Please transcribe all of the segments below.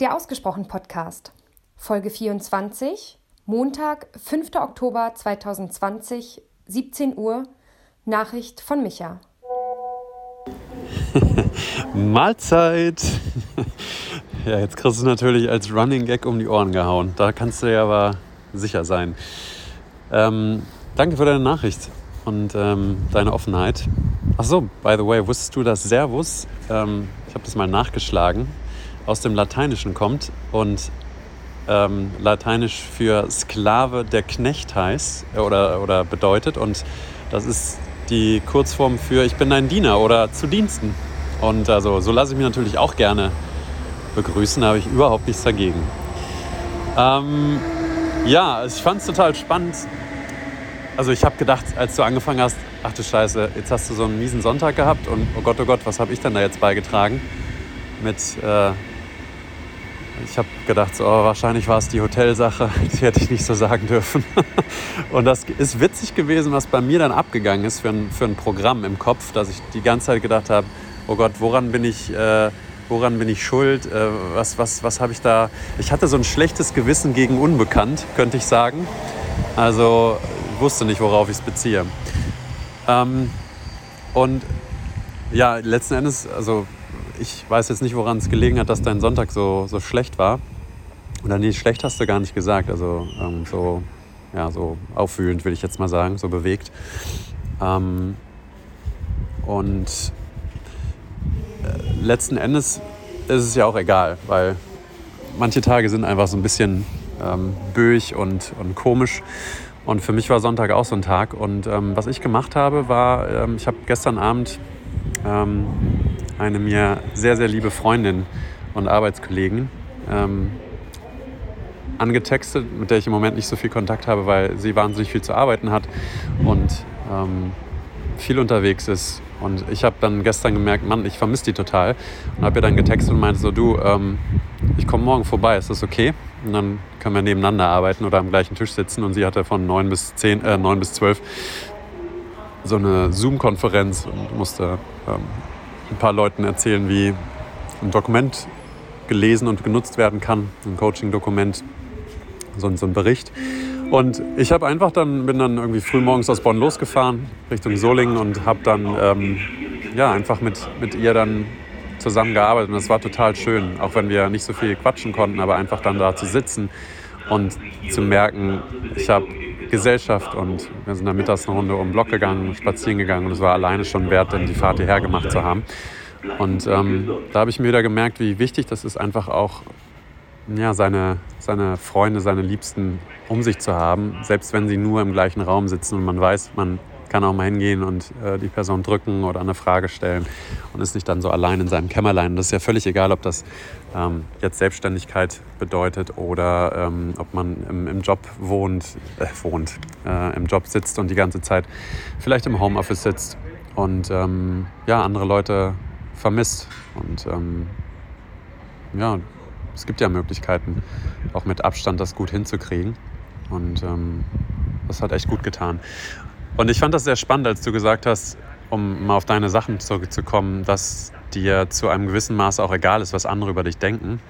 Der Ausgesprochen Podcast, Folge 24, Montag, 5. Oktober 2020, 17 Uhr, Nachricht von Micha. Mahlzeit! ja, jetzt kriegst du natürlich als Running Gag um die Ohren gehauen. Da kannst du ja aber sicher sein. Ähm, danke für deine Nachricht und ähm, deine Offenheit. Achso, by the way, wusstest du, dass Servus, ähm, ich habe das mal nachgeschlagen, aus dem Lateinischen kommt und ähm, Lateinisch für Sklave der Knecht heißt äh, oder, oder bedeutet und das ist die Kurzform für ich bin dein Diener oder zu Diensten. Und also so lasse ich mich natürlich auch gerne begrüßen, da habe ich überhaupt nichts dagegen. Ähm, ja, ich fand es total spannend. Also ich habe gedacht, als du angefangen hast, ach du Scheiße, jetzt hast du so einen miesen Sonntag gehabt und oh Gott, oh Gott, was habe ich denn da jetzt beigetragen? Mit, äh, ich habe gedacht, so, oh, wahrscheinlich war es die Hotelsache, die hätte ich nicht so sagen dürfen. und das ist witzig gewesen, was bei mir dann abgegangen ist für ein, für ein Programm im Kopf, dass ich die ganze Zeit gedacht habe, oh Gott, woran bin ich... Äh, woran bin ich schuld, äh, was, was, was habe ich da. Ich hatte so ein schlechtes Gewissen gegen Unbekannt, könnte ich sagen. Also wusste nicht, worauf ich es beziehe. Ähm, und ja, letzten Endes, also ich weiß jetzt nicht, woran es gelegen hat, dass dein Sonntag so, so schlecht war. Oder nee, schlecht hast du gar nicht gesagt. Also ähm, so, ja, so aufwühlend, will ich jetzt mal sagen, so bewegt. Ähm, und äh, letzten Endes ist es ja auch egal, weil manche Tage sind einfach so ein bisschen ähm, böig und, und komisch. Und für mich war Sonntag auch so ein Tag. Und ähm, was ich gemacht habe, war, ähm, ich habe gestern Abend ähm, eine mir sehr, sehr liebe Freundin und Arbeitskollegen ähm, angetextet, mit der ich im Moment nicht so viel Kontakt habe, weil sie wahnsinnig viel zu arbeiten hat und ähm, viel unterwegs ist. Und ich habe dann gestern gemerkt, Mann, ich vermisse die total. Und habe ihr dann getextet und meinte so, du, ähm, ich komme morgen vorbei, ist das okay? Und dann können wir nebeneinander arbeiten oder am gleichen Tisch sitzen. Und sie hatte von 9 bis, 10, äh, 9 bis 12 so eine Zoom-Konferenz und musste ähm, ein paar Leuten erzählen, wie ein Dokument gelesen und genutzt werden kann, ein Coaching-Dokument, so, so ein Bericht. Und ich habe einfach dann, bin dann irgendwie früh morgens aus Bonn losgefahren, Richtung Solingen und habe dann ähm, ja, einfach mit, mit ihr dann zusammengearbeitet. Und das war total schön, auch wenn wir nicht so viel quatschen konnten, aber einfach dann da zu sitzen und zu merken, ich habe Gesellschaft und wir sind dann mittags eine Runde um den Block gegangen, spazieren gegangen und es war alleine schon wert, denn die Fahrt hierher gemacht zu haben. Und ähm, da habe ich mir wieder gemerkt, wie wichtig das ist, einfach auch ja, seine, seine Freunde, seine Liebsten um sich zu haben, selbst wenn sie nur im gleichen Raum sitzen und man weiß, man kann auch mal hingehen und äh, die Person drücken oder eine Frage stellen und ist nicht dann so allein in seinem Kämmerlein. das ist ja völlig egal, ob das ähm, jetzt Selbstständigkeit bedeutet oder ähm, ob man im, im Job wohnt, äh, wohnt äh, im Job sitzt und die ganze Zeit vielleicht im Homeoffice sitzt und ähm, ja, andere Leute vermisst. Und ähm, ja, es gibt ja Möglichkeiten, auch mit Abstand das gut hinzukriegen. Und ähm, das hat echt gut getan. Und ich fand das sehr spannend, als du gesagt hast, um mal auf deine Sachen zurückzukommen, dass dir zu einem gewissen Maß auch egal ist, was andere über dich denken.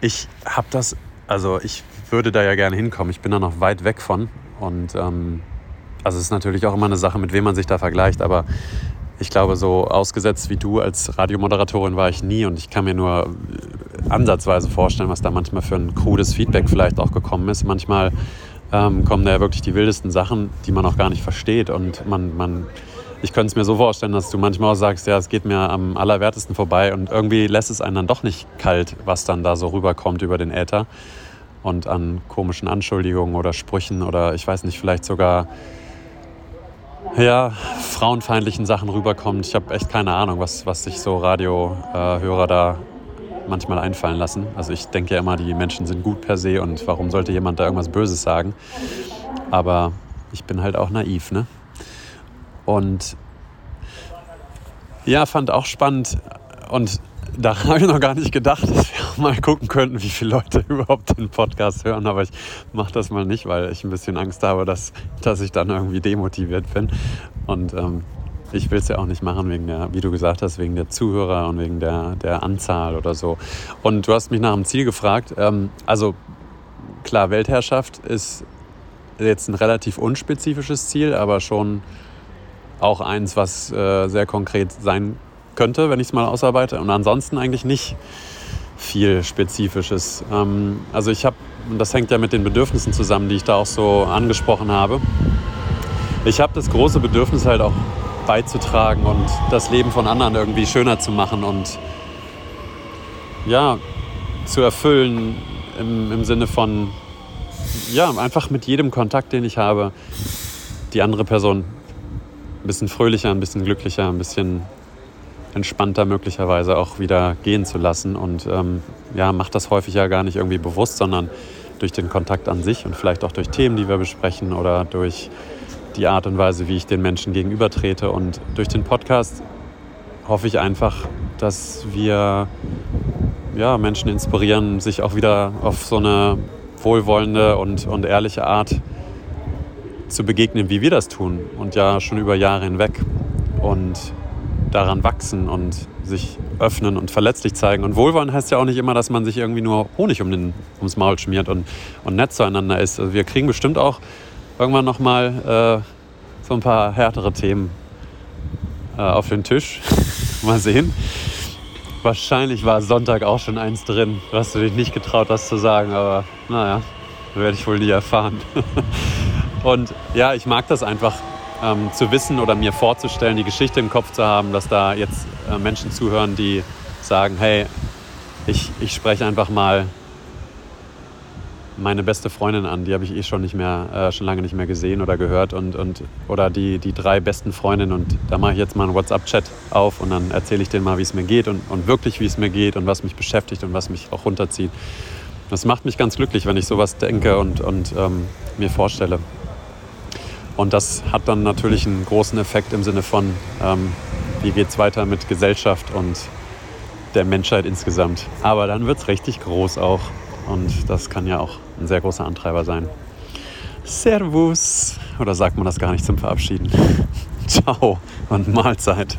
Ich habe das, also ich würde da ja gerne hinkommen. Ich bin da noch weit weg von. Und ähm, also es ist natürlich auch immer eine Sache, mit wem man sich da vergleicht. Aber ich glaube, so ausgesetzt wie du als Radiomoderatorin war ich nie. Und ich kann mir nur ansatzweise vorstellen, was da manchmal für ein krudes Feedback vielleicht auch gekommen ist. Manchmal ähm, kommen da ja wirklich die wildesten Sachen, die man auch gar nicht versteht. Und man, man ich könnte es mir so vorstellen, dass du manchmal auch sagst, ja, es geht mir am allerwertesten vorbei und irgendwie lässt es einen dann doch nicht kalt, was dann da so rüberkommt über den Äther und an komischen Anschuldigungen oder Sprüchen oder ich weiß nicht, vielleicht sogar ja, frauenfeindlichen Sachen rüberkommt. Ich habe echt keine Ahnung, was, was sich so Radiohörer da manchmal einfallen lassen. Also ich denke ja immer, die Menschen sind gut per se und warum sollte jemand da irgendwas Böses sagen? Aber ich bin halt auch naiv, ne? Und ja, fand auch spannend und da habe ich noch gar nicht gedacht, dass wir auch mal gucken könnten, wie viele Leute überhaupt den Podcast hören. Aber ich mache das mal nicht, weil ich ein bisschen Angst habe, dass, dass ich dann irgendwie demotiviert bin. Und ähm, ich will es ja auch nicht machen wegen der, wie du gesagt hast, wegen der Zuhörer und wegen der, der Anzahl oder so. Und du hast mich nach dem Ziel gefragt. Ähm, also klar, Weltherrschaft ist jetzt ein relativ unspezifisches Ziel, aber schon auch eins, was äh, sehr konkret sein könnte, wenn ich es mal ausarbeite. Und ansonsten eigentlich nicht viel Spezifisches. Ähm, also ich habe, und das hängt ja mit den Bedürfnissen zusammen, die ich da auch so angesprochen habe. Ich habe das große Bedürfnis halt auch beizutragen und das Leben von anderen irgendwie schöner zu machen und ja, zu erfüllen im, im Sinne von, ja, einfach mit jedem Kontakt, den ich habe, die andere Person ein bisschen fröhlicher, ein bisschen glücklicher, ein bisschen entspannter möglicherweise auch wieder gehen zu lassen. Und ähm, ja, macht das häufig ja gar nicht irgendwie bewusst, sondern durch den Kontakt an sich und vielleicht auch durch Themen, die wir besprechen oder durch die Art und Weise, wie ich den Menschen gegenüber trete. Und durch den Podcast hoffe ich einfach, dass wir ja, Menschen inspirieren, sich auch wieder auf so eine wohlwollende und, und ehrliche Art zu begegnen, wie wir das tun. Und ja schon über Jahre hinweg. Und daran wachsen und sich öffnen und verletzlich zeigen. Und Wohlwollen heißt ja auch nicht immer, dass man sich irgendwie nur Honig um den, ums Maul schmiert und, und nett zueinander ist. Also wir kriegen bestimmt auch irgendwann nochmal äh, so ein paar härtere Themen äh, auf den Tisch. mal sehen. Wahrscheinlich war Sonntag auch schon eins drin, was du dich nicht getraut hast zu sagen, aber naja, werde ich wohl nie erfahren. und ja, ich mag das einfach, ähm, zu wissen oder mir vorzustellen, die Geschichte im Kopf zu haben, dass da jetzt äh, Menschen zuhören, die sagen, hey, ich, ich spreche einfach mal meine beste Freundin an, die habe ich eh schon nicht mehr, äh, schon lange nicht mehr gesehen oder gehört und, und oder die, die drei besten Freundinnen und da mache ich jetzt mal einen WhatsApp-Chat auf und dann erzähle ich denen mal, wie es mir geht und, und wirklich, wie es mir geht und was mich beschäftigt und was mich auch runterzieht. Das macht mich ganz glücklich, wenn ich sowas denke und, und ähm, mir vorstelle. Und das hat dann natürlich einen großen Effekt im Sinne von, ähm, wie geht es weiter mit Gesellschaft und der Menschheit insgesamt. Aber dann wird es richtig groß auch. Und das kann ja auch ein sehr großer Antreiber sein. Servus! Oder sagt man das gar nicht zum Verabschieden? Ciao und Mahlzeit.